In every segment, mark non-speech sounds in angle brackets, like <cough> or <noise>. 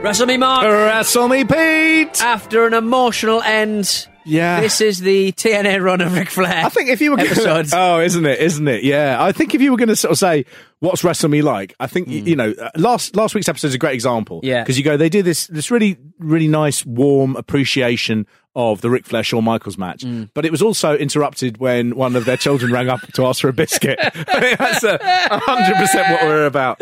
Wrestle me, Mark. Wrestle me, Pete. After an emotional end, Yeah. this is the TNA run of Ric Flair. I think if you were going episodes. <laughs> oh, isn't it? Isn't it? Yeah. I think if you were going to sort of say what's Wrestle Me like, I think y you know uh, last last week's episode is a great example. Hmm. Yeah. because you go they do this this really really nice warm appreciation of the Ric Flair Shawn Michaels match, Hmm. but it was also interrupted when one of their children rang up to ask for a biscuit. <laughs> I that's a hundred percent what we're about.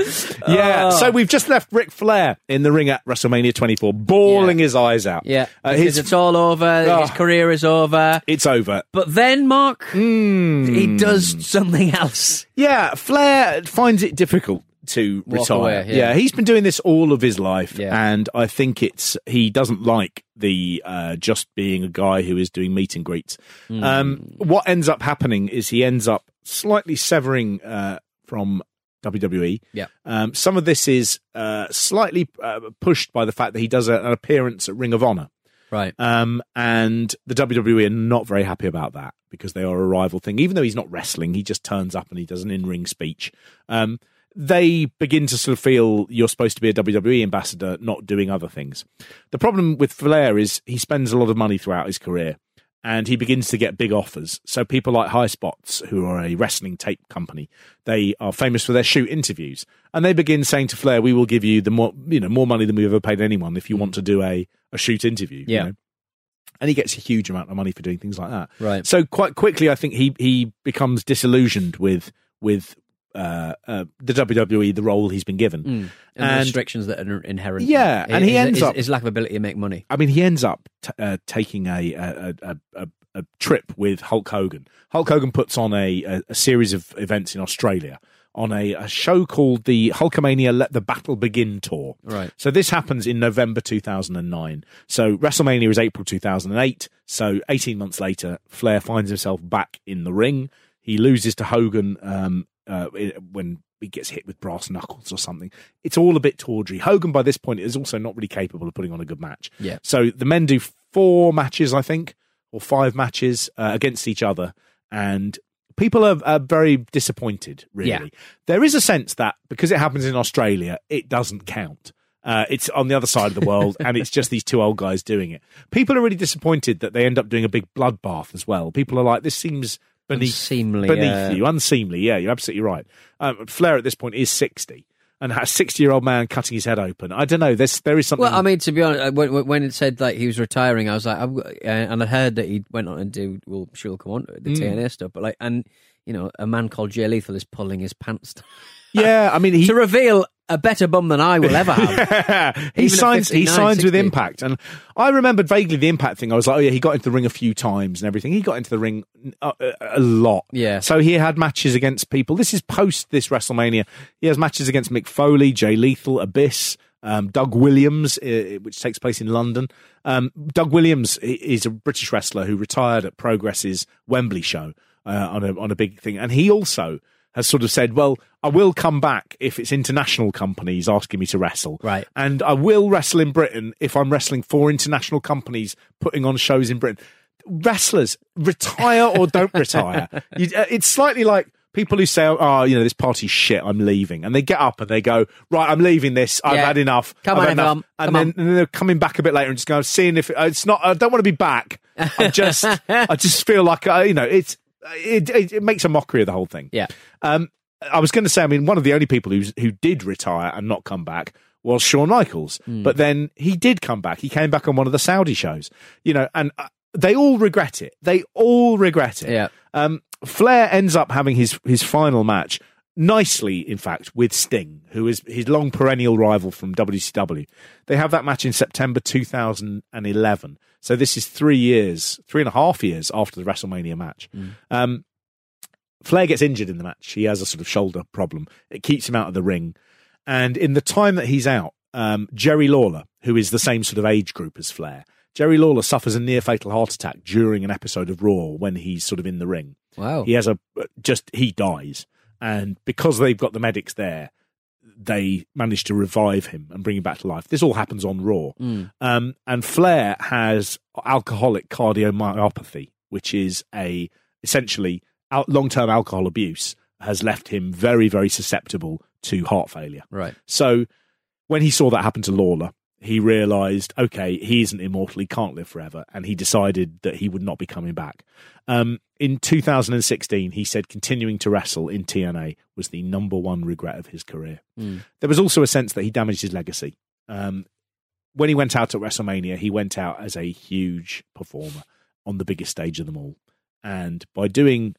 Yeah. Oh. So we've just left Ric Flair in the ring at WrestleMania 24, bawling Yeah. his eyes out. yeah, Uh, his- it's all over. His Oh. career is over. it's over. But then, Mark, Hmm. he does something else. Yeah, Flair finds it difficult to Walk retire. away, yeah. he's been doing this all of his life, Yeah. and I think it's he doesn't like the uh, just being a guy who is doing meet and greets. Hmm. Um, what ends up happening is he ends up slightly severing uh, from WWE. Yeah. Um, some of this is uh, slightly uh, pushed by the fact that he does a, an appearance at Ring of Honor. Right. Um, and the WWE are not very happy about that because they are a rival thing. Even though he's not wrestling, he just turns up and he does an in ring speech. Um, they begin to sort of feel you're supposed to be a WWE ambassador, not doing other things. The problem with Flair is he spends a lot of money throughout his career and he begins to get big offers. So people like High Spots, who are a wrestling tape company, they are famous for their shoot interviews, and they begin saying to Flair, "We will give you the more, you know, more money than we've ever paid anyone if you want to do a a shoot interview." you Yeah. know? And he gets a huge amount of money for doing things like that. Right. So quite quickly, I think he he becomes disillusioned with with uh, uh, the WWE, the role he's been given. And, the restrictions that are inherent. Yeah, and he His- ends his, up- his lack of ability to make money. I mean, he ends up t- uh, taking a a, a, a a trip with Hulk Hogan. Hulk Hogan puts on a, a, a series of events in Australia on a, a show called the Hulkamania Let the Battle Begin tour. Right. So this happens in November 2009. So WrestleMania is April 2008. So 18 months later, Flair finds himself back in the ring. He loses to Hogan um, uh, when he gets hit with brass knuckles or something. It's all a bit tawdry. Hogan, by this point, is also not really capable of putting on a good match. Yeah. So the men do four matches, I think, or five matches uh, against each other, and people are, are very disappointed. Really, Yeah. there is a sense that because it happens in Australia, it doesn't count. Uh, it's on the other side of the world, <laughs> and it's just these two old guys doing it. People are really disappointed that they end up doing a big bloodbath as well. People are like, "This seems beneath Unseemly, beneath yeah. you, unseemly." Yeah, you're absolutely right. Um, Flair at this point is sixty and a sixty-year-old man cutting his head open. I don't know. There's there is something. Well, I mean, to be honest, uh, when, when it said like he was retiring, I was like, got- uh, and I heard that he went on and do. Well, sure, we'll come on the Mm. TNA stuff, but like, and you know, a man called Jay Lethal is pulling his pants down yeah, I mean, he <laughs> to reveal a better bum than I will ever have. <laughs> he Even at signs he 59, signs with Impact, and I remembered vaguely the Impact thing. I was like, oh yeah, he got into the ring a few times and everything. He got into the ring a, a, a lot. Yeah. So he had matches against people. This is post this WrestleMania. He has matches against Mick Foley, Jay Lethal, Abyss. Um, Doug Williams, uh, which takes place in London. Um, Doug Williams is a British wrestler who retired at Progress's Wembley show uh, on a on a big thing, and he also has sort of said, "Well, I will come back if it's international companies asking me to wrestle, Right. And I will wrestle in Britain if I'm wrestling for international companies putting on shows in Britain. Wrestlers retire or don't <laughs> retire. You, uh, it's slightly like people who say, "Oh, you know, this party's shit. I'm leaving," and they get up and they go, "Right, I'm leaving this. I've Yeah. had enough. Come I've on, enough." And Come then, on. and then they're coming back a bit later and just going, "Seeing if it's not. I don't want to be back. I just, <laughs> I just feel like I, you know, it's it, it, it makes a mockery of the whole thing." Yeah. Um, I was going to say, I mean, one of the only people who's, who did retire and not come back was Shawn Michaels, Hmm. but then he did come back. He came back on one of the Saudi shows, you know, and uh, they all regret it. They all regret it. Yeah. Um, Flair ends up having his his final match nicely, in fact, with Sting, who is his long perennial rival from WCW. They have that match in September 2011. So this is three years, three and a half years after the WrestleMania match. Um, Flair gets injured in the match. He has a sort of shoulder problem. It keeps him out of the ring. And in the time that he's out, um, Jerry Lawler, who is the same sort of age group as Flair, Jerry Lawler suffers a near fatal heart attack during an episode of Raw when he's sort of in the ring. Wow. He has a just he dies, and because they've got the medics there, they managed to revive him and bring him back to life. This all happens on Raw, um, and Flair has alcoholic cardiomyopathy, which is a essentially al- long-term alcohol abuse has left him very very susceptible to heart failure. Right. So when he saw that happen to Lawler, he realised, okay, he isn't immortal, he can't live forever, and he decided that he would not be coming back. Um, in 2016, he said continuing to wrestle in TNA was the number one regret of his career. There was also a sense that he damaged his legacy. Um, when he went out at WrestleMania, he went out as a huge performer on the biggest stage of them all. And by doing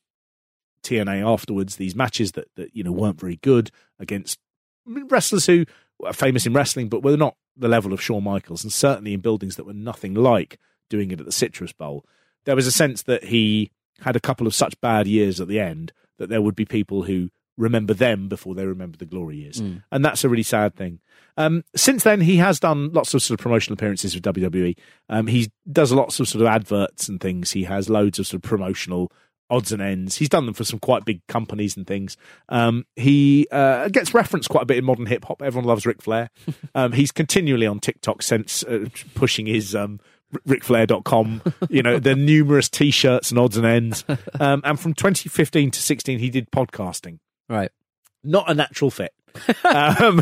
TNA afterwards, these matches that, that you know weren't very good against wrestlers who famous in wrestling, but were not the level of Shawn Michaels, and certainly in buildings that were nothing like doing it at the Citrus Bowl. There was a sense that he had a couple of such bad years at the end that there would be people who remember them before they remember the glory years, and that's a really sad thing. Um, since then, he has done lots of sort of promotional appearances with WWE. Um, he does lots of sort of adverts and things. He has loads of sort of promotional odds and ends. He's done them for some quite big companies and things. Um, he uh, gets referenced quite a bit in modern hip hop. Everyone loves Ric Flair. <laughs> Um, he's continually on TikTok since uh, pushing his um, RicFlair.com, you know, the numerous t shirts and odds and ends. <laughs> Um, and from 2015 to 16, he did podcasting Right. not a natural fit. <laughs> um,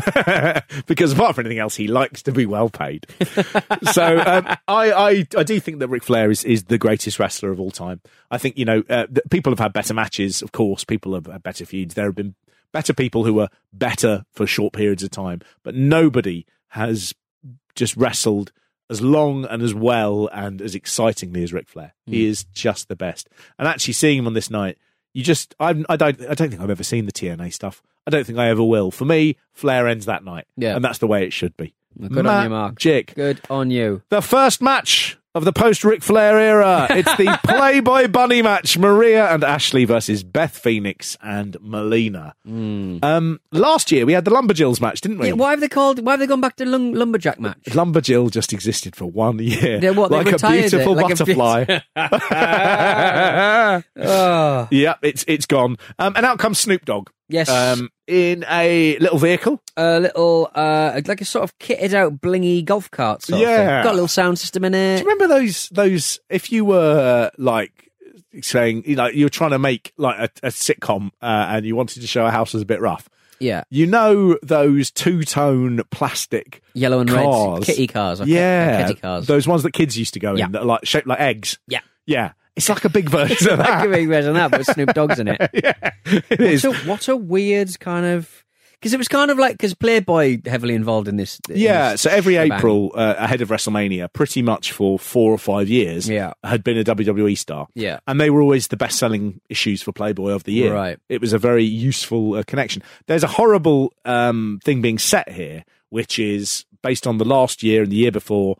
<laughs> because apart from anything else, he likes to be well paid. <laughs> so um, I, I, I do think that Ric Flair is, is the greatest wrestler of all time. I think you know uh, people have had better matches. Of course, people have had better feuds. There have been better people who were better for short periods of time, but nobody has just wrestled as long and as well and as excitingly as Ric Flair. He is just the best. And actually, seeing him on this night, you just I'm, I don't I don't think I've ever seen the TNA stuff. I don't think I ever will. For me, Flair ends that night, Yeah. and that's the way it should be. Good on you, Mark. Good on you. The first match of the post Ric Flair era. It's the <laughs> Playboy Bunny match: Maria and Ashley versus Beth Phoenix and Melina. Um, last year we had the Lumberjills match, didn't we? Yeah, why have they called? Why have they gone back to lung, lumberjack match? Lumberjill just existed for one year, Yeah, what, like a retired it, beautiful like a butterfly. <laughs> <laughs> Oh, yeah, it's it's gone. Um, and out comes Snoop Dogg. Yes. um, in a little vehicle. a little, uh, like a sort of kitted out blingy golf cart. Sort of thing. Yeah. got a little sound system in it. Do you remember those those? If you were like saying, you know, you were trying to make like a, a sitcom uh, and you wanted to show a house was a bit rough. Yeah, You know those two tone plastic yellow and cars. red kitty cars, or yeah, kitty cars. those ones that kids used to go Yeah. in that are like shaped like eggs. yeah, Yeah, it's like a big version of like a that. big version of that, but Snoop Dogg's in it. <laughs> yeah, it What is. a, what a weird kind of because it was kind of like because Playboy heavily involved in this. in Yeah, this so every shebang. April uh, ahead of WrestleMania, pretty much for four or five years, Yeah. had been a WWE star. Yeah. and they were always the best-selling issues for Playboy of the year. Right. it was a very useful uh, connection. There's a horrible um, thing being set here, which is based on the last year and the year before.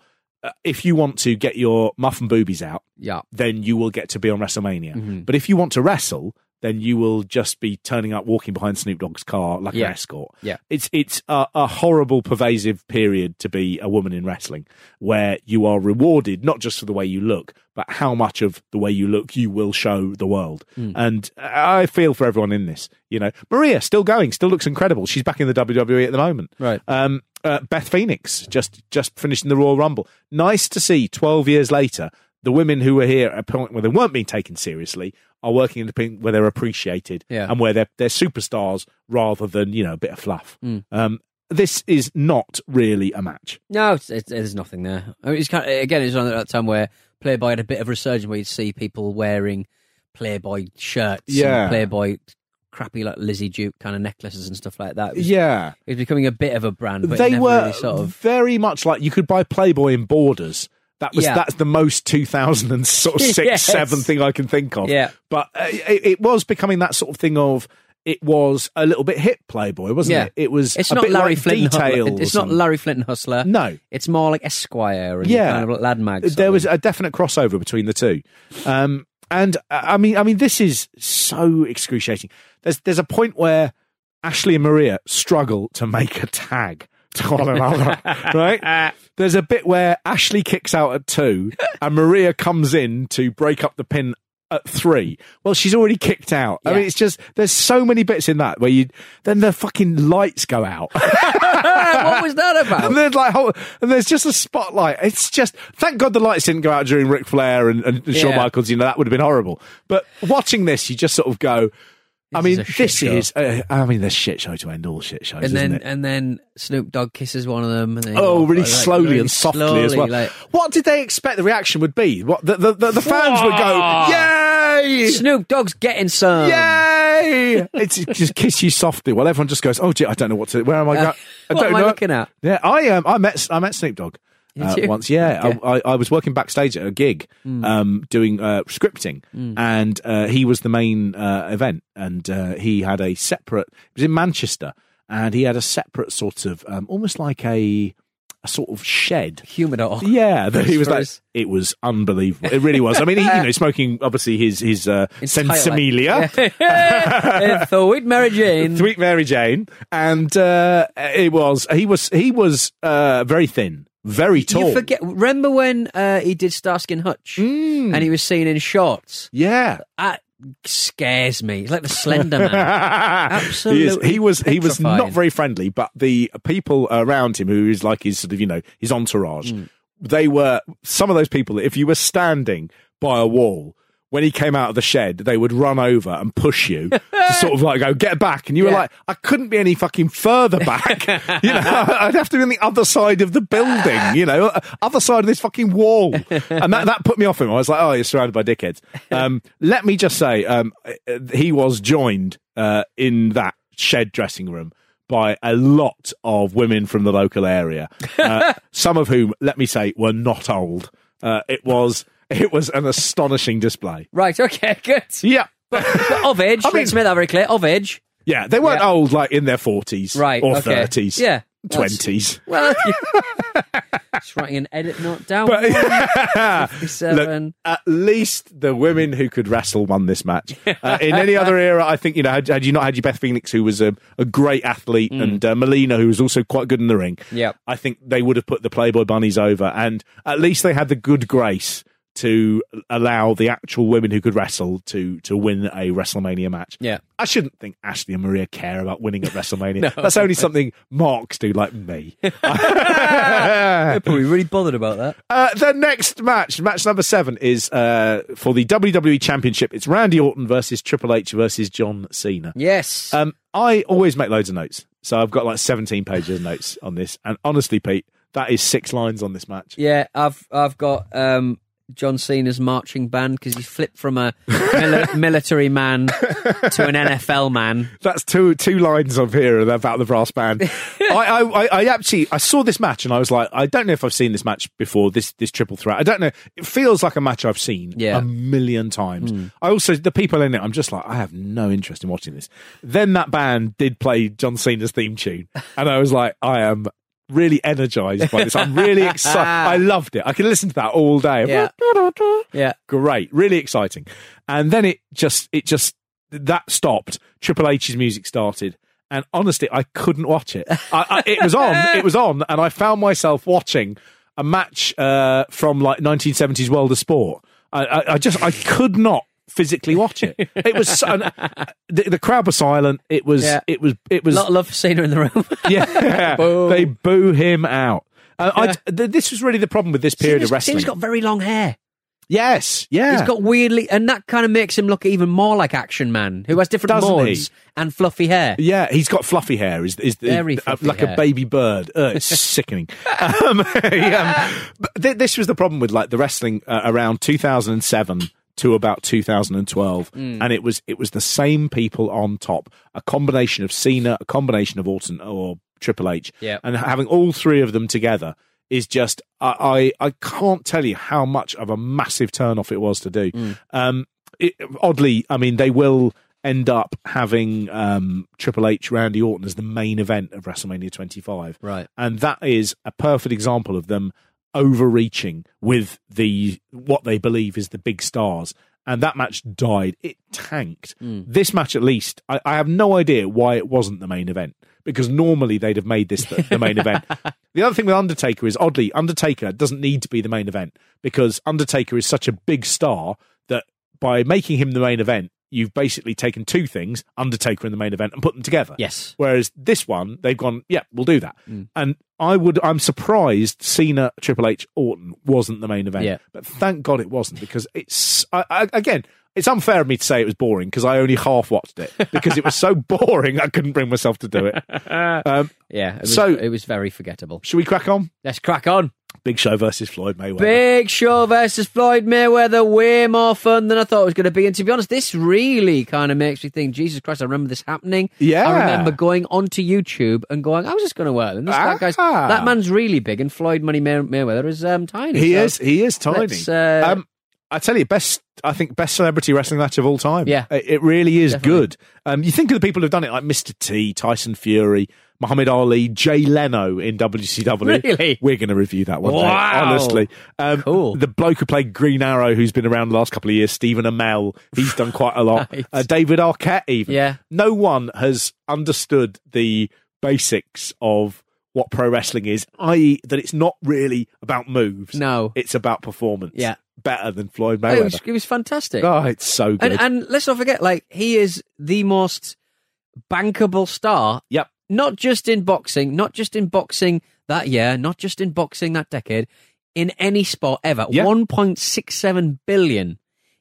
Uh, if you want to get your muffin boobies out, Yeah, then you will get to be on WrestleMania. Mm-hmm. But if you want to wrestle, then you will just be turning up, walking behind Snoop Dogg's car like Yeah. an escort. Yeah. it's it's a, a horrible, pervasive period to be a woman in wrestling, where you are rewarded not just for the way you look, but how much of the way you look you will show the world. Hmm. And I feel for everyone in this. You know, Maria still going, still looks incredible. She's back in the WWE at the moment. Right. Um, uh, Beth Phoenix just just finished in the Royal Rumble. Nice to see. Twelve years later, the women who were here at a point where they weren't being taken seriously are working in the pink where they're appreciated Yeah. and where they're they're superstars rather than you know a bit of fluff. Um, this is not really a match. No, it's, it's, there's nothing there. I mean, it's kind of, again, it's around that time where Playboy had a bit of a resurgence where you'd see people wearing Playboy shirts, Yeah. and Playboy crappy like Lizzie Duke kind of necklaces and stuff like that. It was, Yeah, it was becoming a bit of a brand, but they were really sort of. very much like you could buy Playboy in Borders. That was Yeah. that's the most 2000 and sort of <laughs> six Yes. seven thing I can think of. Yeah. but uh, it, it was becoming that sort of thing of. It was a little bit hip Playboy, wasn't Yeah. it? It was. It's a not bit Larry like Flynt. Details It's not Larry Flynt and Hustler. No. it's more like Esquire and Yeah. kind of like Lad Mag. there was a definite crossover between the two. Um, and uh, I mean, I mean, this is so excruciating. There's there's a point where Ashley and Maria struggle to make a tag to one another, <laughs> right? There's a bit where Ashley kicks out at two, and Maria comes in to break up the pin at three. Well, she's already kicked out. I mean, it's just there's so many bits in that where you then the fucking lights go out. <laughs> what was that about? And there's like, whole, and there's just a spotlight. It's just, thank God the lights didn't go out during Ric Flair and, and Shawn Yeah. Michaels. You know that would have been horrible. But watching this, you just sort of go. I mean, is this show. is. Uh, I mean, there's shit show to end all shit shows, and then it? and then Snoop Dogg kisses one of them. And Oh, really like, slowly really and softly as well. like- what did they expect the reaction would be? What the the, the, the fans would go, "Yay! Snoop Dogg's getting some. Yay!" it's just kiss you softly. Well, everyone just goes, "Oh, gee, I don't know what to. Where am I Uh? I what don't am I know." looking at? Yeah, I um, I met I met Snoop Dogg <laughs> uh, once. Yeah, Okay. <laughs> I, I, I was working backstage at a gig, Hmm. um, doing uh, scripting, and uh, he was the main uh, event, and uh, he had a separate. It was in Manchester, and he had a separate sort of, um, almost like a a sort of shed. Humidor. <laughs> Yeah, that he was like, it was unbelievable. It really was. I mean, he, you know, smoking obviously his his uh, Sensimilia. Sweet Mary Jane. Sweet Mary Jane, and uh, it was he was he was uh, very thin, very tall. You forget. Remember when uh, he did Starsky and Hutch, Mm. and he was seen in shorts? Yeah, That scares me. Like the Slender Man. <laughs> he, Absolutely is. he was he was not very friendly, but the people around him, who is like his sort of you know his entourage, Mm. they were some of those people. If you were standing by a wall. When he came out of the shed, they would run over and push you <laughs> to sort of like go get back, and you were Yeah. like, I couldn't be any fucking further back. <laughs> you know, I'd have to be on the other side of the building. You know, other side of this fucking wall, and that that put me off him. I was like, oh, you're surrounded by dickheads. Um, let me just say, um, he was joined uh, in that shed dressing room by a lot of women from the local area, uh, <laughs> some of whom, let me say, were not old. Uh, it was <laughs> it was an astonishing display. Right. Okay. Good. Yeah. But of <laughs> age. I mean- let's make that very clear. Of age. Yeah, they weren't Yeah. old like in their forties, Right. or okay. thirties, Yeah. Twenties. Well, <laughs> just writing an edit note down. But look, at least the women who could wrestle won this match. Uh, in any other era, I think you know had, had you not had your Beth Phoenix, who was a, a great athlete, and uh, Melina, who was also quite good in the ring. Mm. Yep. I think they would have put the Playboy bunnies over, and at least they had the good grace to allow the actual women who could wrestle to to win a WrestleMania match. Yeah. I shouldn't think Ashley and Maria care about winning at WrestleMania. <laughs> That's only something marks do, like me. <laughs> They're probably really bothered about that. Uh, the next match, match number seven, is uh, for the WWE Championship. It's Randy Orton versus Triple H versus John Cena. Yes. Um, I always make loads of notes, so I've got like 17 pages of notes on this. And honestly, Pete, that is six lines on this match. yeah, I've I've got um, John Cena's marching band because he's flipped from a mili- <laughs> military man to an NFL man. That's two two lines of here about the brass band. <laughs> I, I, I, I actually I saw this match and I was like, I don't know if I've seen this match before. This this triple threat. I don't know. It feels like a match I've seen Yeah. a million times. Hmm. I also the people in it. I'm just like, I have no interest in watching this. Then that band did play John Cena's theme tune, and I was like, I am. Really energized by this. I'm really <laughs> excited. I loved it. I can listen to that all day. Yeah. Yeah. great, really exciting. And then it just, it just, that stopped. Triple H's music started. And honestly, I couldn't watch it. I, I, it was on, it was on, and I found myself watching a match uh, from like 1970s World of Sport. I, I, I just, I could not physically watch it. It was, so, uh, the, the crowd was silent. It was, Yeah. it was, it was, a lot of love for Cena in the room. <laughs> yeah, <laughs> Boo. they boo him out. Uh, I, th- this was really the problem with this period of wrestling. Cena's got very long hair. Yes, yeah. He's got weirdly, and that kind of makes him look even more like Action Man, who has different Doesn't he? and fluffy hair. Yeah, he's got fluffy hair. Is is Very uh, like hair. a baby bird? Uh, it's <laughs> sickening. um, he, um, but th- this was the problem with like the wrestling uh, around 2007 to about 2012, Mm. and it was it was the same people on top. A combination of Cena, a combination of Orton or Triple H, Yeah. and having all three of them together is just I, I I can't tell you how much of a massive turn off it was to do. Mm. Um, it, oddly, I mean, they will end up having um, Triple H Randy Orton as the main event of WrestleMania 25, Right. and that is a perfect example of them overreaching with the what they believe is the big stars. And that match died. It tanked. Hmm. This match, at least, I, I have no idea why it wasn't the main event because normally they'd have made this the, the main event. <laughs> The other thing with Undertaker is oddly, Undertaker doesn't need to be the main event because Undertaker is such a big star that by making him the main event, you've basically taken two things, Undertaker in the main event, and put them together. Yes. Whereas this one, they've gone, yeah, we'll do that. Mm. And I would, I'm surprised Cena, Triple H, Orton wasn't the main event. Yeah. But thank God it wasn't because it's, I, I, again, it's unfair of me to say it was boring because I only half watched it because it was so <laughs> boring I couldn't bring myself to do it. <laughs> Um, Yeah. It was, So- it was very forgettable. should we crack on? Let's crack on. Big Show versus Floyd Mayweather. Big Show versus Floyd Mayweather, way more fun than I thought it was going to be. And to be honest, this really kind of makes me think, Jesus Christ, I remember this happening. Yeah. I remember going onto YouTube and going, I was just going to work. And this that guy's Ah. that man's really big, and Floyd Money May- Mayweather is um, tiny. He So is. He is tiny. uh, um, I tell you, best. I think best celebrity wrestling match of all time. Yeah. it, it really is Definitely. good. Um, you think of the people who've done it, like Mr. T, Tyson Fury, Muhammad Ali, Jay Leno in WCW. Really? We're going to review that one day. Wow. Honestly, um, Cool. The bloke who played Green Arrow, who's been around the last couple of years, Stephen Amell. He's done quite a lot. <laughs> Right. uh, David Arquette, even. Yeah. No one has understood the basics of what pro wrestling is, i.e., that it's not really about moves. No. It's about performance. Yeah. Better than Floyd Oh, it, was, Mayweather. it was fantastic. Oh, it's so good. and, and let's not forget, like, he is the most bankable star yep. not just in boxing, not just in boxing that year, not just in boxing that decade, in any sport ever. Yeah. 1.67 billion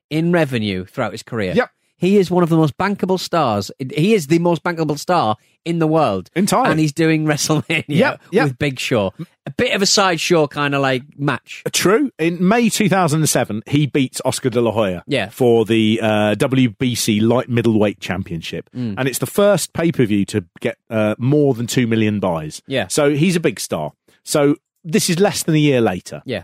in revenue throughout his career. Yep. He is one of the most bankable stars. He is the most bankable star in the world. Entirely. And he's doing WrestleMania Yep, yep. with Big Show. A bit of a sideshow kind of like match. True. In May 2007, he beats Oscar de la Hoya Yeah. for the uh, WBC light middleweight championship. Mm. And it's the first pay per view to get uh, more than 2 million buys. Yeah. So he's a big star. So this is less than a year later. Yeah.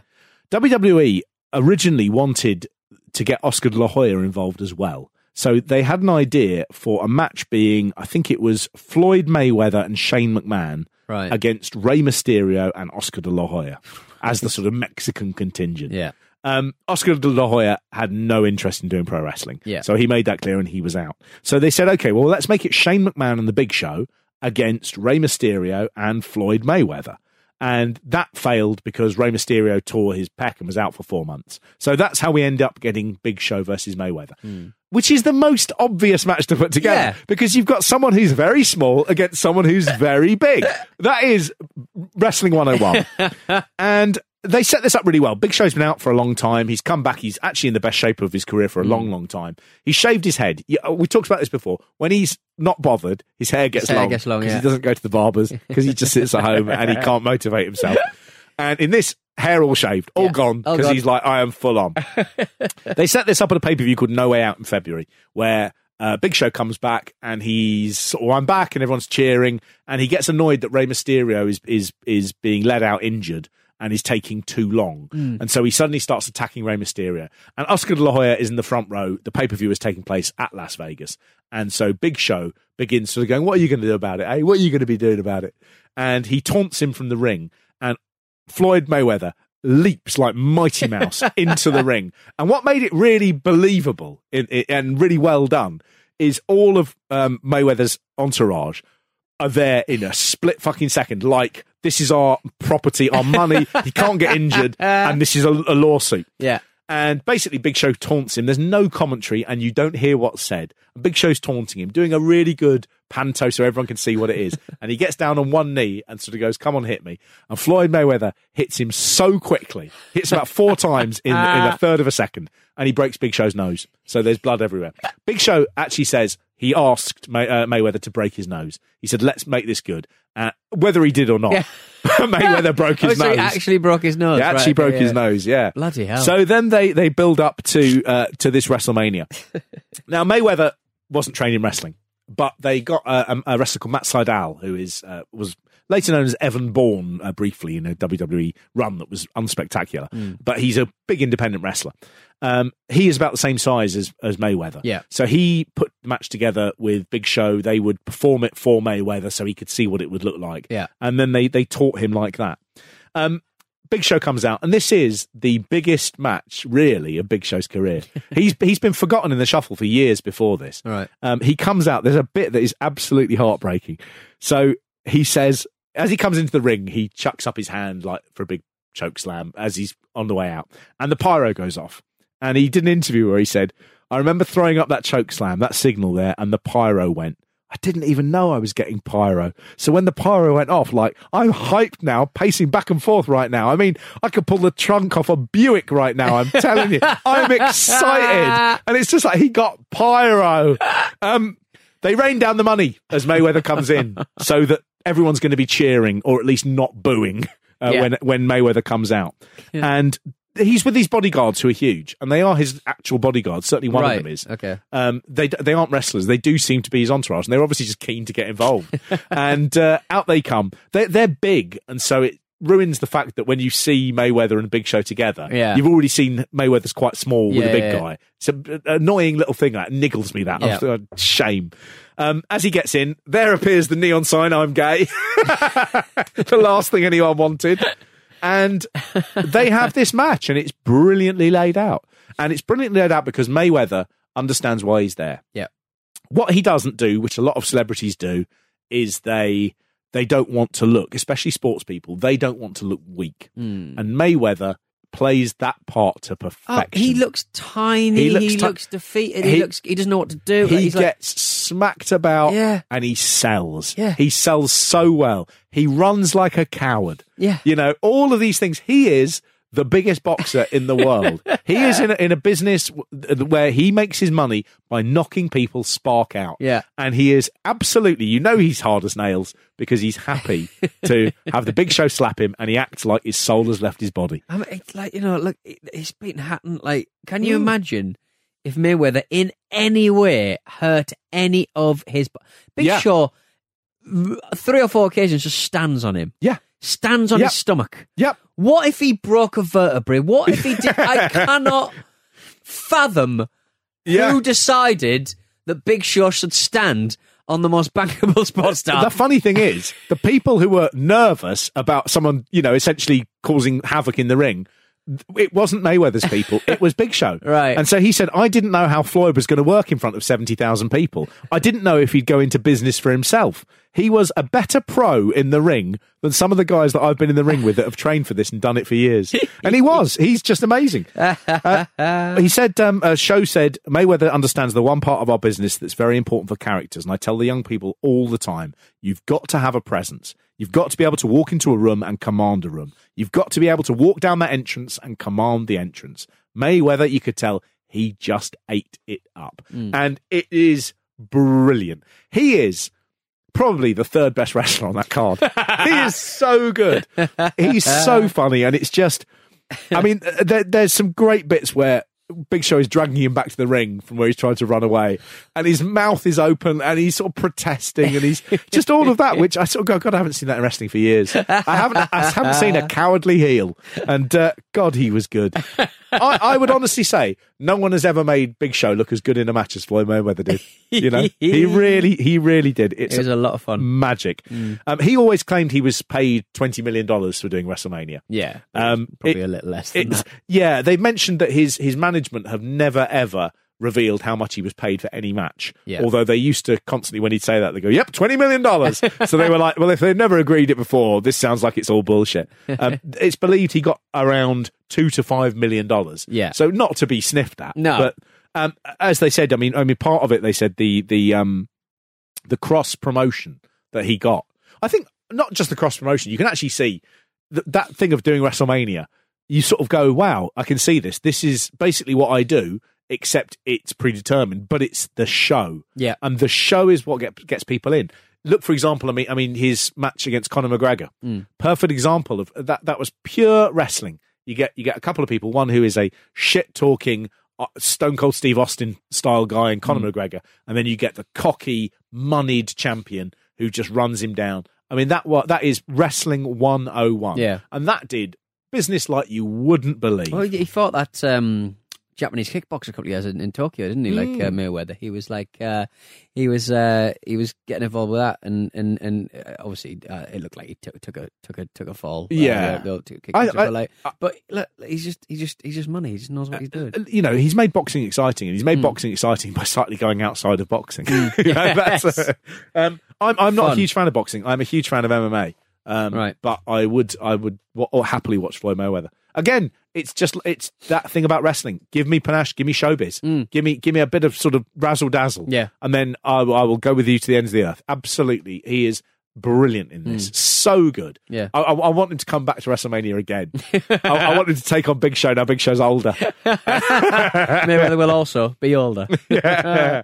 WWE originally wanted to get Oscar de la Hoya involved as well. So they had an idea for a match being, I think it was Floyd Mayweather and Shane McMahon Right. against Rey Mysterio and Oscar de la Hoya as the sort of Mexican contingent. Yeah. Um, Oscar de la Hoya had no interest in doing pro wrestling. Yeah. So he made that clear and he was out. So they said, okay, well, let's make it Shane McMahon and the Big Show against Rey Mysterio and Floyd Mayweather. And that failed because Rey Mysterio tore his pec and was out for four months. So that's how we end up getting Big Show versus Mayweather, which is the most obvious match to put together Yeah. because you've got someone who's very small against someone who's <laughs> very big. that is Wrestling 101. <laughs> and they set this up really well. Big Show's been out for a long time. He's come back. He's actually in the best shape of his career for a long, Mm. long time. He shaved his head. We talked about this before. When he's not bothered, his hair gets hair long. gets long, yeah. he doesn't go to the barbers because he just sits at home and he can't <laughs> motivate himself. And in this, hair all shaved, all Yeah. gone All because gone. he's like, I am full on. <laughs> they set this up at a pay per view called No Way Out in February, where uh, Big Show comes back and he's, oh, I'm back, and everyone's cheering, and he gets annoyed that Rey Mysterio is is is being led out injured and is taking too long, and so he suddenly starts attacking Rey Mysterio. And Oscar De La Hoya is in the front row. The pay per view is taking place at Las Vegas, and so Big Show begins sort of going, "What are you going to do about it? Hey, what are you going to be doing about it?" And he taunts him from the ring, Floyd Mayweather leaps like Mighty Mouse <laughs> into the ring. And what made it really believable in, in- and really well done is all of um, Mayweather's entourage are there in a split fucking second. Like, this is our property, our money. he can't get injured, <laughs> and this is a, a lawsuit. Yeah. And basically, Big Show taunts him. There's no commentary, and you don't hear what's said. Big Show's taunting him, doing a really good panto so everyone can see what it is. <laughs> And he gets down on one knee and sort of goes, "Come on, hit me." And Floyd Mayweather hits him so quickly, hits about four <laughs> times in, in a third of a second, and he breaks Big Show's nose. So there's blood everywhere. Big Show actually says he asked May, uh, Mayweather to break his nose. He said, "Let's make this good." Uh, whether he did or not, Yeah. <laughs> Mayweather broke his oh, so nose. he actually broke his nose. He actually right, broke okay, his nose. Yeah, Bloody hell. So then they they build up to uh, to this WrestleMania. now Mayweather wasn't trained in wrestling, but they got a, a wrestler called Matt Sydal, who is uh, was later known as Evan Bourne uh, briefly in a WWE run that was unspectacular. Hmm. But he's a big independent wrestler. Um, he is about the same size as, as Mayweather. Yeah. So he put the match together with Big Show. They would perform it for Mayweather so he could see what it would look like. Yeah. And then they, they taught him like that. Um, Big Show comes out, and this is the biggest match, really, of Big Show's career. <laughs> he's he's been forgotten in the shuffle for years before this. Right. Um, he comes out. There's a bit that is absolutely heartbreaking. So he says, as he comes into the ring, he chucks up his hand like for a big choke slam as he's on the way out, and the pyro goes off. And he did an interview where he said, "I remember throwing up that choke slam, that signal there, and the pyro went." I didn't even know I was getting pyro. So when the pyro went off, like, I'm hyped now, pacing back and forth right now. I mean, I could pull the trunk off a Buick right now. I'm telling you, <laughs> I'm excited. And it's just like he got pyro. Um, they rain down the money as Mayweather comes in <laughs> so that everyone's going to be cheering or at least not booing uh, Yeah. when, when Mayweather comes out. And he's with these bodyguards who are huge and they are his actual bodyguards. Certainly one right. of them is. Okay. Um, they they aren't wrestlers. They do seem to be his entourage, and they're obviously just keen to get involved. <laughs> and uh, out they come. They're they're big, and so it ruins the fact that when you see Mayweather and Big Show together, Yeah. you've already seen Mayweather's quite small with Yeah, a big yeah, yeah. guy. It's an annoying little thing that niggles me. That Yeah. Uh, shame. Um, as he gets in, there appears the neon sign "I'm gay." <laughs> the last thing anyone wanted. And they have this match, and it's brilliantly laid out. And it's brilliantly laid out because Mayweather understands why he's there. Yeah. What he doesn't do, which a lot of celebrities do, is they they don't want to look, especially sports people. They don't want to look weak, hmm. and Mayweather plays that part to Hmm. Oh, perfection. he looks tiny. He He looks looks, defeated. He, he- looks. He doesn't know what to do. he He's like- gets smacked about Yeah. and he sells. Yeah. He sells so well. He runs like a coward. Yeah. You know, all of these things. He is the biggest boxer in the world. <laughs> he is in a, in a business w- where he makes his money by knocking people's spark out. Yeah. And he is absolutely, you know, he's hard as nails because he's happy to <laughs> have the big show slap him and he acts like his soul has left his body. I mean, it's like you know, look, he's beaten Hatton. Like, can you Mm. imagine if Mayweather in any way hurt any of his? Big Yeah. Show, three or four occasions, just stands on him. Yeah. Stands on Yep. his stomach. Yep. What if he broke a vertebrae? What if he did? I <laughs> cannot fathom Yeah. who decided that Big Show should stand on the most bankable sports star. The funny thing is, the people who were nervous about someone, you know, essentially causing havoc in the ring, it wasn't Mayweather's people, it was Big Show. <laughs> Right. And so he said, I didn't know how Floyd was going to work in front of 70,000 people. I didn't know if he'd go into business for himself. He was a better pro in the ring than some of the guys that I've been in the ring with that have trained for this and done it for years. <laughs> And he was. He's just amazing. <laughs> Uh, he said, um, show said, Mayweather understands the one part of our business that's very important for characters. And I tell the young people all the time, you've got to have a presence. You've got to be able to walk into a room and command a room. You've got to be able to walk down that entrance and command the entrance. Mayweather, you could tell he just ate it up. And it is brilliant. He is probably the third best wrestler on that card. he is so good. He's so funny, and it's just. I mean, there, there's some great bits where Big Show is dragging him back to the ring from where he's trying to run away, and his mouth is open, and he's sort of protesting, and he's <laughs> just all of that. Which I sort of go, God, I haven't seen that in wrestling for years. I haven't, I haven't seen a cowardly heel, and uh, God, he was good. I, I would honestly say no one has ever made Big Show look as good in a match as Floyd Mayweather did. You know, he <laughs> really, he really did. It's it was a lot of fun. magic. Um, he always claimed he was paid twenty million dollars for doing WrestleMania. Yeah, Um, probably it- a little less than that. yeah, they mentioned that his his management have never ever revealed how much he was paid for any match. Yeah. Although they used to constantly, when he'd say that, they go, "Yep, twenty million dollars." <laughs> so they were like, "Well, if they've never agreed it before, this sounds like it's all bullshit." Um, <laughs> it's believed he got around two to five million dollars. Yeah. So not to be sniffed at. No. But um, as they said, I mean, I mean, part of it they said the the um the cross promotion that he got. I think not just the cross promotion. You can actually see th- that thing of doing WrestleMania. You sort of go, "Wow, I can see this. This is basically what I do." Except it's predetermined, but it's the show. Yeah. and the show is what get, gets people in. Look, for example, I mean, I mean, his match against Conor McGregor, perfect example of that. That was pure wrestling. You get you get a couple of people, one who is a shit talking uh, Stone Cold Steve Austin style guy, and Conor McGregor, and then you get the cocky, moneyed champion who just runs him down. I mean, that what that is wrestling one oh one. Yeah. and that did business like you wouldn't believe. Well, he fought that um, Japanese kickboxer a couple of years in, in Tokyo, didn't he? Like Hmm. uh, Mayweather. He was like uh, he was uh, he was getting involved with that, and and and uh, obviously uh, it looked like he took took a took a took a fall. uh, Yeah. the I- I- but, like, but look, he's just he's just he's just money. He just knows what he's doing. Uh, you know, he's made boxing exciting, and he's Hmm. made boxing exciting by slightly going outside of boxing. <laughs> <laughs> You know, uh, um, I'm, I'm not Fun. a huge fan of boxing. I'm a huge fan of MMA. Um, Right. But I would, I would, or happily watch Floyd Mayweather. Again, it's just, it's that thing about wrestling. Give me panache, give me showbiz, give me, give me a bit of sort of razzle dazzle. Yeah. And then I, will- I will go with you to the ends of the earth. Absolutely, he is brilliant in this. So good. Yeah. I, I, I want him to come back to WrestleMania again. <laughs> I, want him to take on Big Show now. Big Show's older. <laughs> Mayweather will also be older. <laughs>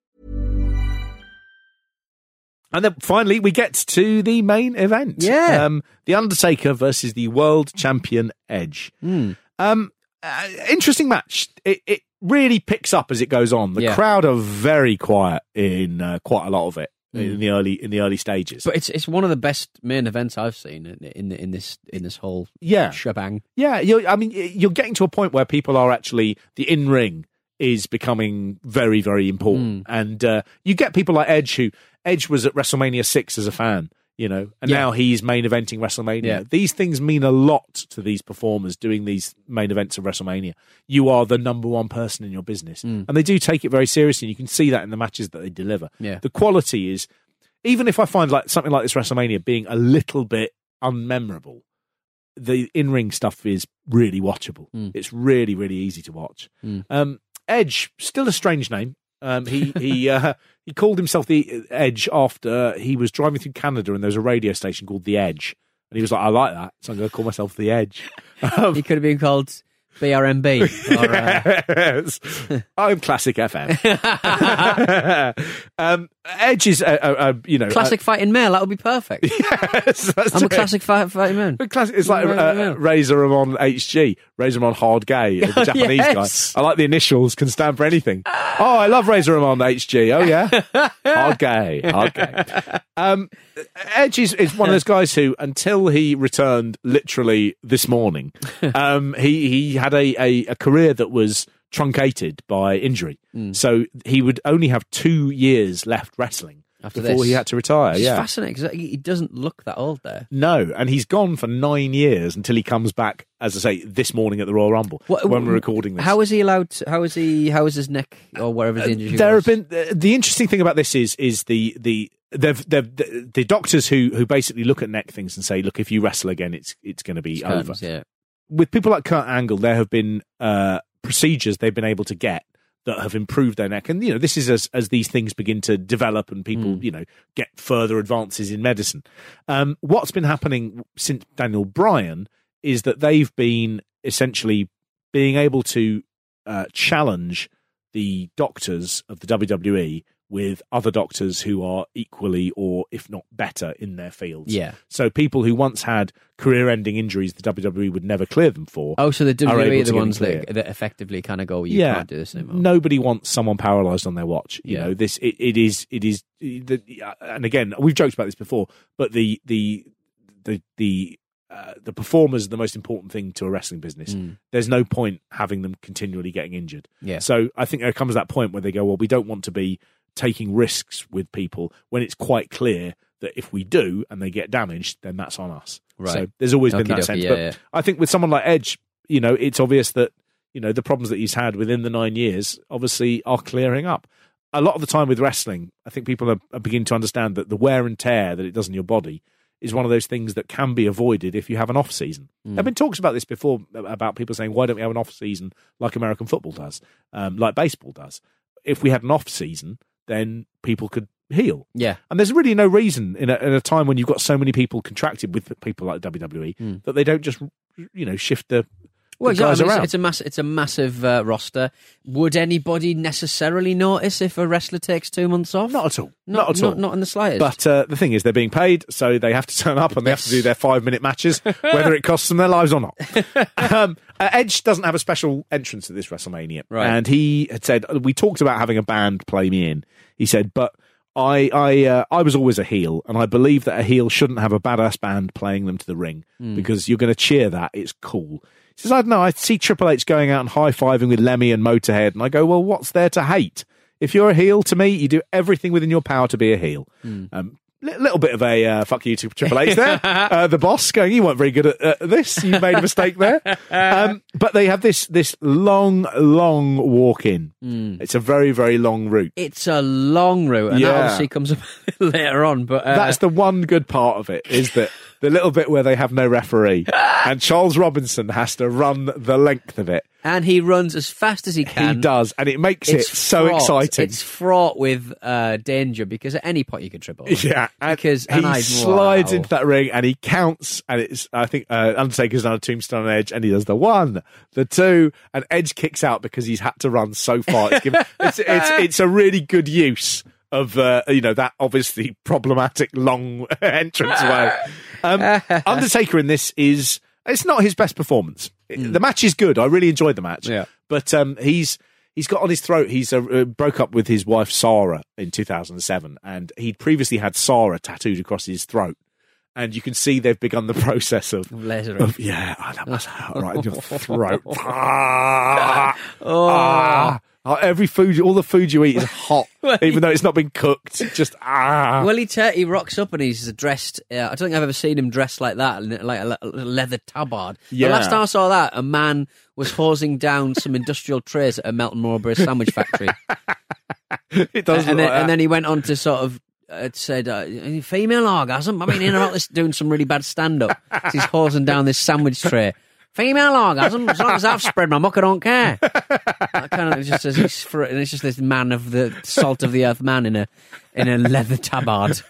And then finally, we get to the main event. Yeah. Um, the Undertaker versus the world champion Edge. Um, uh, interesting match. It, it really picks up as it goes on. The Yeah. crowd are very quiet in uh, quite a lot of it in the early in the early stages. But it's it's one of the best main events I've seen in in, in this in this whole Yeah. shebang. Yeah, you're, I mean, you're getting to a point where people are actually the in ring is becoming very, very important, Hmm. and uh, you get people like Edge who Edge was at WrestleMania six as a fan, you know, and Yeah. now he's main eventing WrestleMania. Yeah. These things mean a lot to these performers doing these main events of WrestleMania. You are the number one person in your business, and they do take it very seriously. And you can see that in the matches that they deliver. Yeah. the quality is. Even if I find like something like this WrestleMania being a little bit unmemorable, the in ring stuff is really watchable. It's really, really easy to watch. Um, Edge, still a strange name. Um, he he <laughs> uh, he called himself the Edge after he was driving through Canada and there was a radio station called The Edge, and he was like, "I like that, so I'm going to call myself The Edge." Um, <laughs> He could have been called BRMB. Or, uh, yes. I'm Classic FM. <laughs> um, Edge is, uh, uh, uh, you know, classic fighting male. That would be perfect. <laughs> Yes, I'm a classic fight, fighting man. Classic, it's like uh. Razor Ramon HG, Razor Ramon Hard Gay, <laughs> the Oh, Japanese yes. guy. I like the initials, can stand for anything. Oh, I love Razor Ramon HG. Oh yeah, Hard Gay, Hard Gay. Um, Edge is, is one of those guys who, until he returned literally this morning, um, he he had a, a, a career that was truncated by injury. Hmm. So he would only have two years left wrestling After before this. he had to retire. It's yeah. fascinating because he doesn't look that old there. No, and he's gone for nine years until he comes back, as I say, this morning at the Royal Rumble What- when we're recording this. How is he allowed? To, how is he? How is his neck or wherever his injury there was? have been the, the interesting thing about this is is the the they've, they've, the, the doctors who who basically look at neck things and say, look, if you wrestle again, it's it's going to be over. Yeah. With people like Kurt Angle, there have been uh, procedures they've been able to get that have improved their neck, and you know this is as as these things begin to develop and people Mm. you know get further advances in medicine. Um, what's been happening since Daniel Bryan is that they've been essentially being able to uh, challenge the doctors of the WWE with other doctors who are equally or if not better in their fields. Yeah. So people who once had career-ending injuries the WWE would never clear them for. Oh, so the WWE are the ones that, that effectively kind of go, you yeah, can't do this anymore. Nobody wants someone paralyzed on their watch. You Yeah. know, this it, it is it is the, and again we've joked about this before, but the the the the uh, the performers are the most important thing to a wrestling business. Mm. There's no point having them continually getting injured. Yeah. So I think there comes that point where they go, well, we don't want to be taking risks with people when it's quite clear that if we do and they get damaged, then that's on us. Right. So there's always been that Okey-dokey, sense. yeah, but yeah. I think with someone like Edge, you know, it's obvious that you know the problems that he's had within the nine years obviously are clearing up. A lot of the time with wrestling, I think people are, are beginning to understand that the wear and tear that it does in your body is one of those things that can be avoided if you have an off season. Mm. There have been talks about this before about people saying, "Why don't we have an off season like American football does, um, like baseball does?" If we had an off season, then people could heal. Yeah. And there's really no reason in a, in a time when you've got so many people contracted with people like WWE hmm. that they don't just, you know, shift the, Well, exactly. It's- around. It's a mass, It's a massive uh, roster. Would anybody necessarily notice if a wrestler takes two months off? Not at all. Not, Not at all. Not, in the slightest. But uh, the thing is, they're being paid, so they have to <laughs> turn up and they have to do their five minute matches, whether it costs them their lives or not. <laughs> um, uh, Edge doesn't have a special entrance at this WrestleMania, Right. and he had said we talked about having a band play me in. He said, but. I I uh, I was always a heel, and I believe that a heel shouldn't have a badass band playing them to the ring Hmm. because you're going to cheer that. It's cool. He says, I don't know. I see Triple H going out and high fiving with Lemmy and Motorhead, and I go, well, what's there to hate? If you're a heel, to me, you do everything within your power to be a heel. Hmm. Um, li- little bit of a uh, fuck you to Triple H there. <laughs> uh, the boss going, you weren't very good at uh, this. You made a mistake there. <laughs> Um, but they have this this long, long walk in. It's a very, very long route. it's a long route, and that obviously comes up <laughs> later on. But uh, That's the one good part of it is that the little bit where they have no referee <laughs> and Charles Robinson has to run the length of it. and he runs as fast as he can. he does, and it makes it so fraught. exciting. It's fraught with uh, danger because at any point you could trip over. <laughs> Yeah, and because he I, slides wow. into that ring and he counts, and it's I think uh, Undertaker's done a tombstone on Edge, and he does the one, the two, and Edge kicks out because he's had to run so far. It's given, it's, it's <laughs> it's a really good use of uh, you know that obviously <laughs> problematic long <laughs> entrance way. Um, <laughs> Undertaker in this is it's not his best performance. The match is good. I really enjoyed the match. Yeah. but um, he's he's got on his throat. He's uh, uh, broke up with his wife Sarah in 2007, and he'd previously had Sarah tattooed across his throat. And you can see they've begun the process of, of yeah, oh, that must hurt right in your throat. Ah, ah. Oh, every food, all the food you eat is hot, <laughs> even though it's not been cooked. Just ah. Well, he, t- he rocks up and he's dressed. Uh, I don't think I've ever seen him dressed like that, like a, leather tabard. Yeah. The last time I saw that, a man was hosing down some industrial trays at a Melton Mowbray sandwich factory. <laughs> it does, and, look then, like and then he went on to sort of uh, said, uh, "Female orgasm." I mean, about this doing some really bad stand up. <laughs> He's hosing down this sandwich tray. Female orgasm. As long as I've spread my muck, I don't care. I kind of just for, and it's just this man of the salt of the earth man in a in a leather tabard.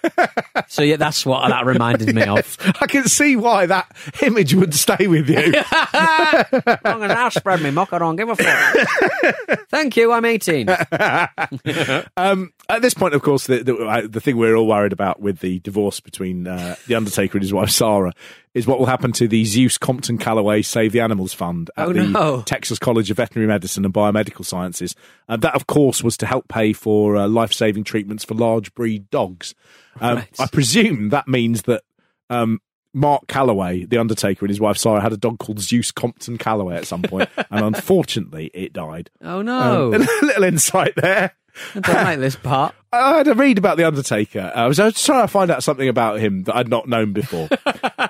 So yeah, that's what that reminded me of. <laughs> I can see why that image would stay with you. <laughs> As long as I've spread my muck, I don't give a fuck. Thank you. I'm 18. <laughs> um, at this point, of course, the, the, the thing we're all worried about with the divorce between uh, the Undertaker and his wife Sarah is what will happen to the Zeus Compton Calaway Save the Animals Fund at Oh, the no. Texas College of Veterinary Medicine and Biomedical Sciences. Uh, that, of course, was to help pay for uh, life-saving treatments for large breed dogs. Um, Right. I presume that means that um, Mark Calaway, the Undertaker, and his wife Sarah had a dog called Zeus Compton Calaway at some point, and unfortunately, it died. Oh no! Um, <laughs> a little insight there. I don't like <laughs> this part. I had to read about the Undertaker. I was, I was trying to find out something about him that I'd not known before. <laughs>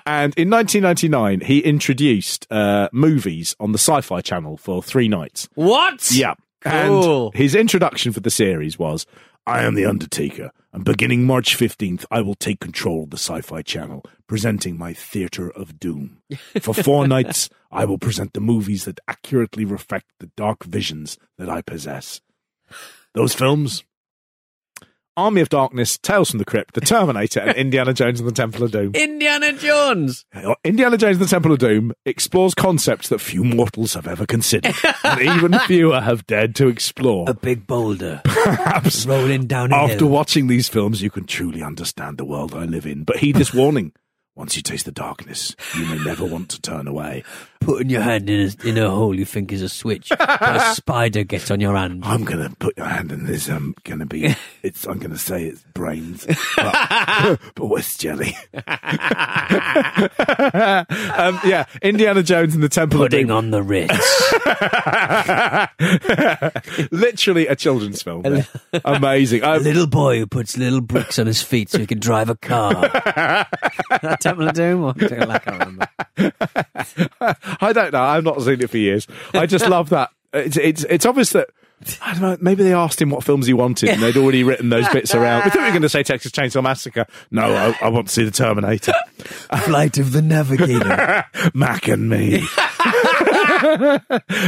and in 1999, he introduced uh, movies on the Sci-Fi Channel for three nights. What? Yeah. Cool. And his introduction for the series was I am the Undertaker, and beginning March 15th, I will take control of the Sci Fi Channel, presenting my Theatre of Doom. <laughs> For four nights, I will present the movies that accurately reflect the dark visions that I possess. Those films Army of Darkness, Tales from the Crypt, The Terminator, and <laughs> Indiana Jones and the Temple of Doom. Indiana Jones. Uh, Indiana Jones and the Temple of Doom explores concepts that few mortals have ever considered, <laughs> and even fewer have dared to explore. A big boulder <laughs> Perhaps rolling down a after hill. watching these films, you can truly understand the world I live in. But heed this warning. Once you taste the darkness, you may never want to turn away. Putting your hand in a, in a hole you think is a switch. a <laughs> spider gets on your hand. I'm gonna put your hand in this. I'm gonna be. <laughs> It's. I'm gonna say it's brains, <laughs> but, but with jelly. um, yeah, Indiana Jones and the Temple Pudding of on the Ritz. Literally a children's film. Amazing. a Um, little boy who puts little bricks on his feet so he can drive a car. that Temple of Doom? Or, I can't remember. I don't know. I've not seen it for years. I just love that. It's it's it's obvious that. I don't know. Maybe they asked him what films he wanted, and they'd already written those <laughs> bits around. We thought we were going to say Texas Chainsaw Massacre. No, I, I want to see the Terminator. <laughs> Flight of the Navigator. <laughs> Mac and me,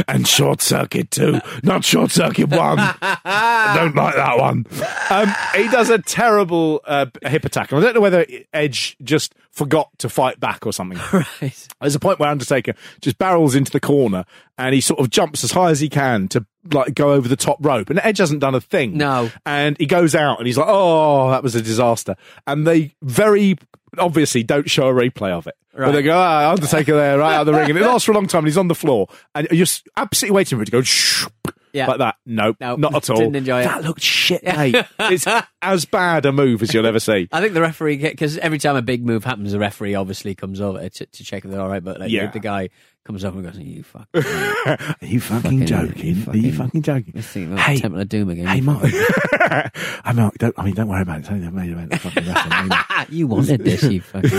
and Short Circuit Two, not Short Circuit One. I don't like that one. Um, he does a terrible uh, hip attack, I don't know whether Edge just forgot to fight back or something. right. There's a point where Undertaker just barrels into the corner and he sort of jumps as high as he can to like go over the top rope. And Edge hasn't done a thing. No. And he goes out and he's like, oh, that was a disaster. And they very obviously don't show a replay of it. But Right. they go, ah, Undertaker there, right out of the ring. And it lasts for a long time and he's on the floor. And you're just absolutely waiting for it to go shh, Yeah. like that. Nope, Nope. not at all. Didn't enjoy it. That looked shit, mate. it's <laughs> as bad a move as you'll ever see. I think the referee, because every time a big move happens, the referee obviously comes over to, to check if they're all right. But like, Yeah. the guy comes over and goes, Are "You fuck." Are you fucking, <laughs> joking? Are you fucking joking? Let's think about Hey, Temple of Doom again. Hey, Mark. I mean, don't, I mean, don't worry about it. It's only the main event fucking <laughs> wrestling. You wanted this, you <laughs> fucking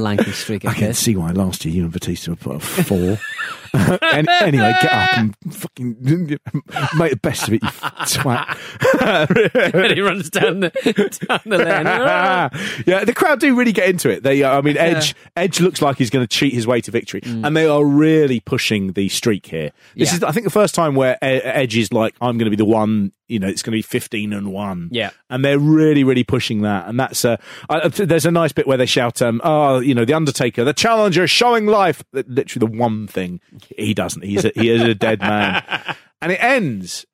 lanky streak I can see why last year you and Batista were put a four. and anyway, get up and fucking make the best of it, you twat. and he runs down the down the lane. yeah, the crowd do really get into it. They, uh, I mean, Edge, Edge looks like he's going to cheat his way to victory, and they are really pushing the streak here. This Yeah. is, I think, the first time where Edge is like, "I'm going to be the one." You know, it's going to be fifteen and one. Yeah. and they're really, really pushing that. And that's uh, I, there's a nice bit where they shout, um, "Oh, you know, the Undertaker, the challenger, showing life." Literally, the one thing he doesn't. He's a, he is a dead man. <laughs> And it ends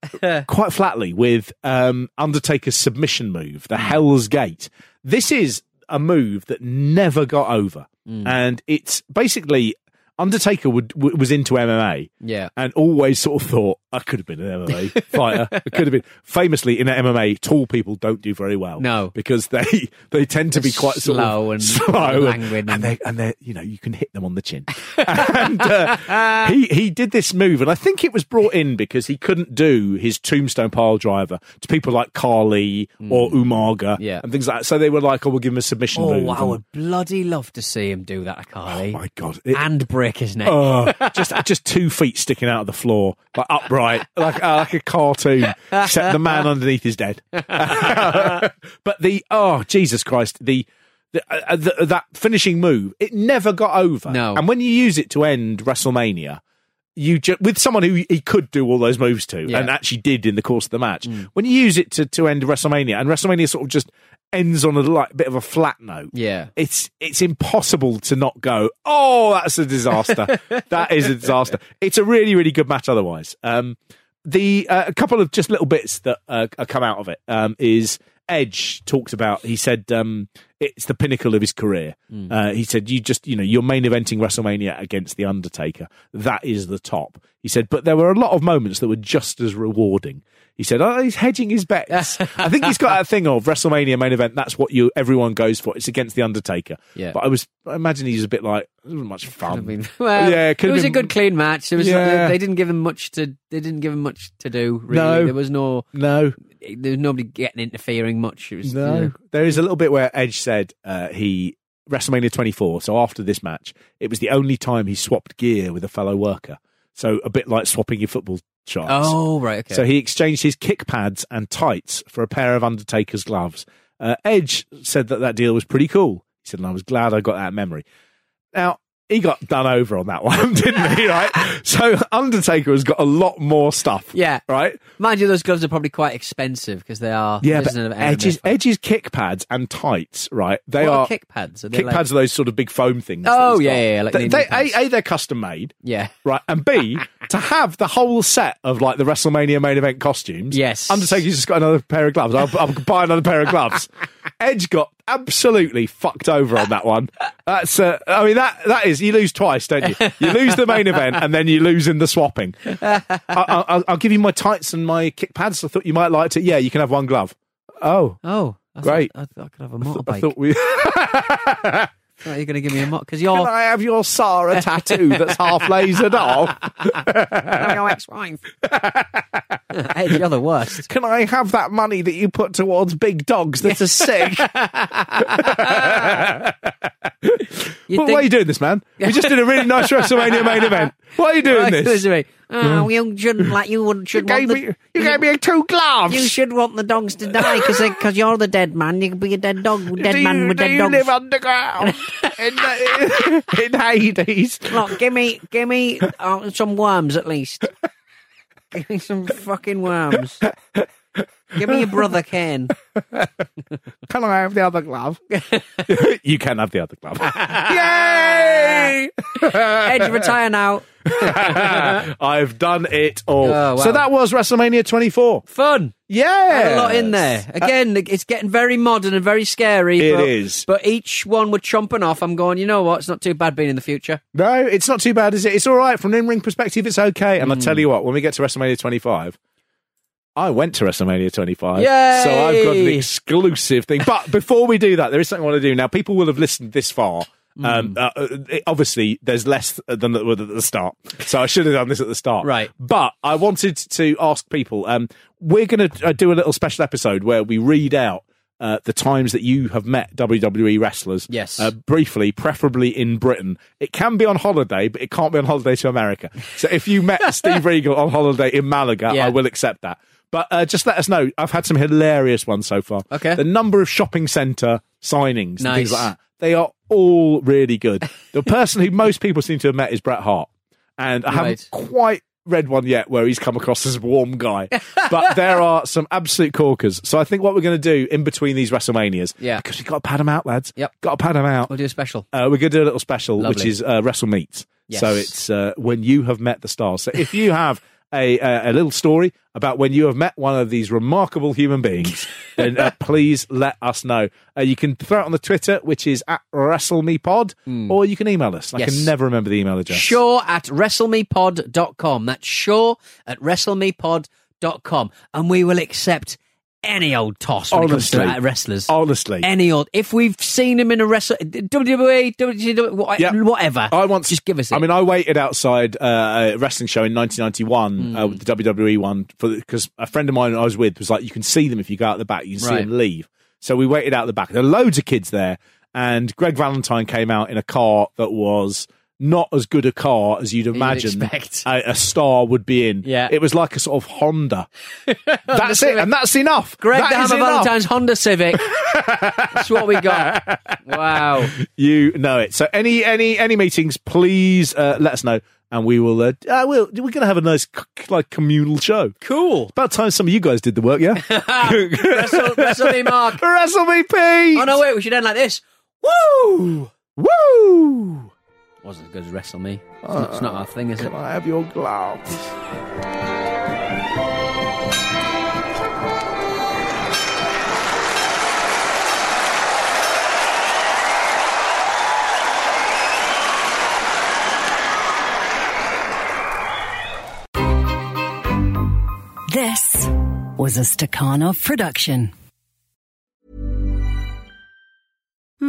quite flatly with um, Undertaker's submission move, the Hell's Gate. This is a move that never got over, and it's basically Undertaker would, w- was into MMA, Yeah. and always sort of thought I could have been an MMA fighter. I could have been. Famously, in MMA, tall people don't do very well. No. because they they tend to be quite sort slow of and <laughs> slow languid and, and- they and they you know you can hit them on the chin. and uh, <laughs> he he did this move, and I think it was brought in because he couldn't do his tombstone pile driver to people like Khali or Umaga Mm. Yeah. and things like that. So they were like, "Oh, we'll give him a submission Oh, move." I would bloody love to see him do that, Khali. Oh my god! It- and break his neck. Oh, just just two feet sticking out of the floor, like upright, like uh, like a cartoon. Except the man underneath is dead. <laughs> but the oh Jesus Christ, the The, uh, the, that finishing move, it never got over. No. And when you use it to end WrestleMania, you ju- with someone who he could do all those moves to, Yeah. and actually did in the course of the match. Mm. When you use it to to end WrestleMania, and WrestleMania sort of just ends on a like, bit of a flat note. Yeah. It's it's impossible to not go. Oh, that's a disaster. <laughs> that is a disaster. It's a really really good match. Otherwise, um, the uh, a couple of just little bits that uh, come out of it um, is Edge talked about. He said um, it's the pinnacle of his career. Uh, he said you just you know you're main eventing WrestleMania against the Undertaker. That is the top. He said, but there were a lot of moments that were just as rewarding. He said, "Oh, he's hedging his bets." I think he's got that thing of WrestleMania main event. That's what you everyone goes for. It's against the Undertaker. Yeah. But I was, I imagine he's a bit like, it wasn't much fun. Mean, well, yeah, it have was been- a good clean match. It was. Yeah. They, they didn't give him much to. They didn't give him much to do. Really. No. There was no. No, There was nobody getting interfering much. It was. No, you know, there is a little bit where Edge said uh, he WrestleMania 24. So after this match, it was the only time he swapped gear with a fellow worker. So a bit like swapping your football shots. Oh right. Okay. So he exchanged his kick pads and tights for a pair of Undertaker's gloves. Uh, Edge said that that deal was pretty cool. He said, and I was glad I got that memory. Now, he got done over on that <laughs> one, didn't he? <laughs> Right? So Undertaker has got a lot more stuff. Yeah. Right? Mind you, those gloves are probably quite expensive because they are. Yeah, but Edge's, Edge's kick pads and tights, right? They What are, kick pads? Are kick like- pads are those sort of big foam things. Oh, yeah, yeah, yeah, like they, they, a, a, they're custom made, Yeah. right? And B, <laughs> to have the whole set of like the WrestleMania main event costumes. Yes. Undertaker's just got another pair of gloves. I'll, I'll buy another pair of gloves. Edge got absolutely fucked over on that one. That's, uh, I mean, that that is you lose twice, don't you? You lose the main event and then you lose in the swapping. I, I, I'll, I'll give you my tights and my kick pads. I thought you might like it. Yeah, you can have one glove. Oh, Oh. I Great. I, thought I could have a I motorbike. thought we. <laughs> I thought you were going to give me a motor because you're Can I have your Sarah tattoo that's half lasered off? I'm <laughs> your ex-wife. <laughs> Edge, you're the worst. Can I have that money that you put towards big dogs that are sick? <laughs> You Well, why are you doing this, man? We just did a really nice WrestleMania main event. Why are you doing Right, this? me. Oh, you shouldn't like you wouldn't should You want gave the, me, you gave me two gloves. you should want the dogs to die because because you're the dead man. You can be a dead dog, dead do man you, with do dead you dogs. live underground in, the, in Hades? Look, give me give me uh, some worms at least. give me some fucking worms. Give me your brother Ken. <laughs> Can I have the other glove? <laughs> you can have the other glove. <laughs> Yay! Edge, retire now. I've done it all. Oh, wow. So that was WrestleMania 24. Fun. Yeah. Had a lot in there. Again, it's getting very modern and very scary. It but, is. But each one we're chomping off. I'm going, you know what? It's not too bad being in the future. No, it's not too bad, is it? It's all right from an in-ring perspective. It's okay. And I Mm. tell you what, when we get to WrestleMania 25, I went to WrestleMania 25, Yay! so I've got an exclusive thing. But before we do that, there is something I want to do. Now, people will have listened this far. Mm. Um, uh, uh, it- obviously, there's less than at the start, so I should have done this at the start. Right. But I wanted to ask people. Um, we're going to uh, do a little special episode where we read out. Uh, the times that you have met WWE wrestlers, Yes. uh, briefly, preferably in Britain. It can be on holiday, but it can't be on holiday to America. So if you met <laughs> Steve Regal on holiday in Malaga, Yeah. I will accept that. But uh, just let us know. I've had some hilarious ones so far. Okay. The number of shopping centre signings and things like that. They are all really good. the <laughs> person who most people seem to have met is Bret Hart. And I haven't quite read one yet where he's come across as a warm guy. but <laughs> there are some absolute corkers. So I think what we're going to do in between these WrestleManias, Yeah. because we've got to pad them out, lads. Yep. Got to pad them out. We'll do a special. Uh, we're going to do a little special, which is uh, Wrestle Meets. Yes. So it's uh, when you have met the stars. So if you have a, a, a little story about when you have met one of these remarkable human beings, <laughs> then uh, please let us know. Uh, you can throw it on the Twitter, which is at WrestleMePod, or you can email us. I. Yes. can never remember the email address. Sure at wrestlemepod.com. That's sure at wrestlemepod.com. And we will accept any old toss when it comes to Honestly. uh, wrestlers. Honestly. Any old. If we've seen him in a wrestle, WWE, what- Yeah. whatever. I once Just give us it. I mean, I waited outside uh, a wrestling show in 1991, uh, with the WWE one, for because a friend of mine I was with was like, you can see them if you go out the back, you can see Right. them leave. So we waited out the back. There were loads of kids there, and Greg Valentine came out in a car that was not as good a car as you'd imagine expect. a, a star would be in. Yeah. It was like a sort of Honda. <laughs> that's it, and that's enough. Greg That the Hammer. Valentine's Honda Civic. That's what we got. Wow. <laughs> You know it. So any any any meetings, please uh, let us know, and we will. Uh, uh, we'll we're going to have a nice like communal show. Cool. About time some of you guys did the work, yeah. <laughs> Wrestle, wrestle me, Mark. Wrestle me, Pete. Oh no, wait, we should end like this. Woo! Woo! Wasn't as good as wrestle me. It's, not, it's not our ah, thing, is it? Can I have your gloves? This was a Stakhanov production.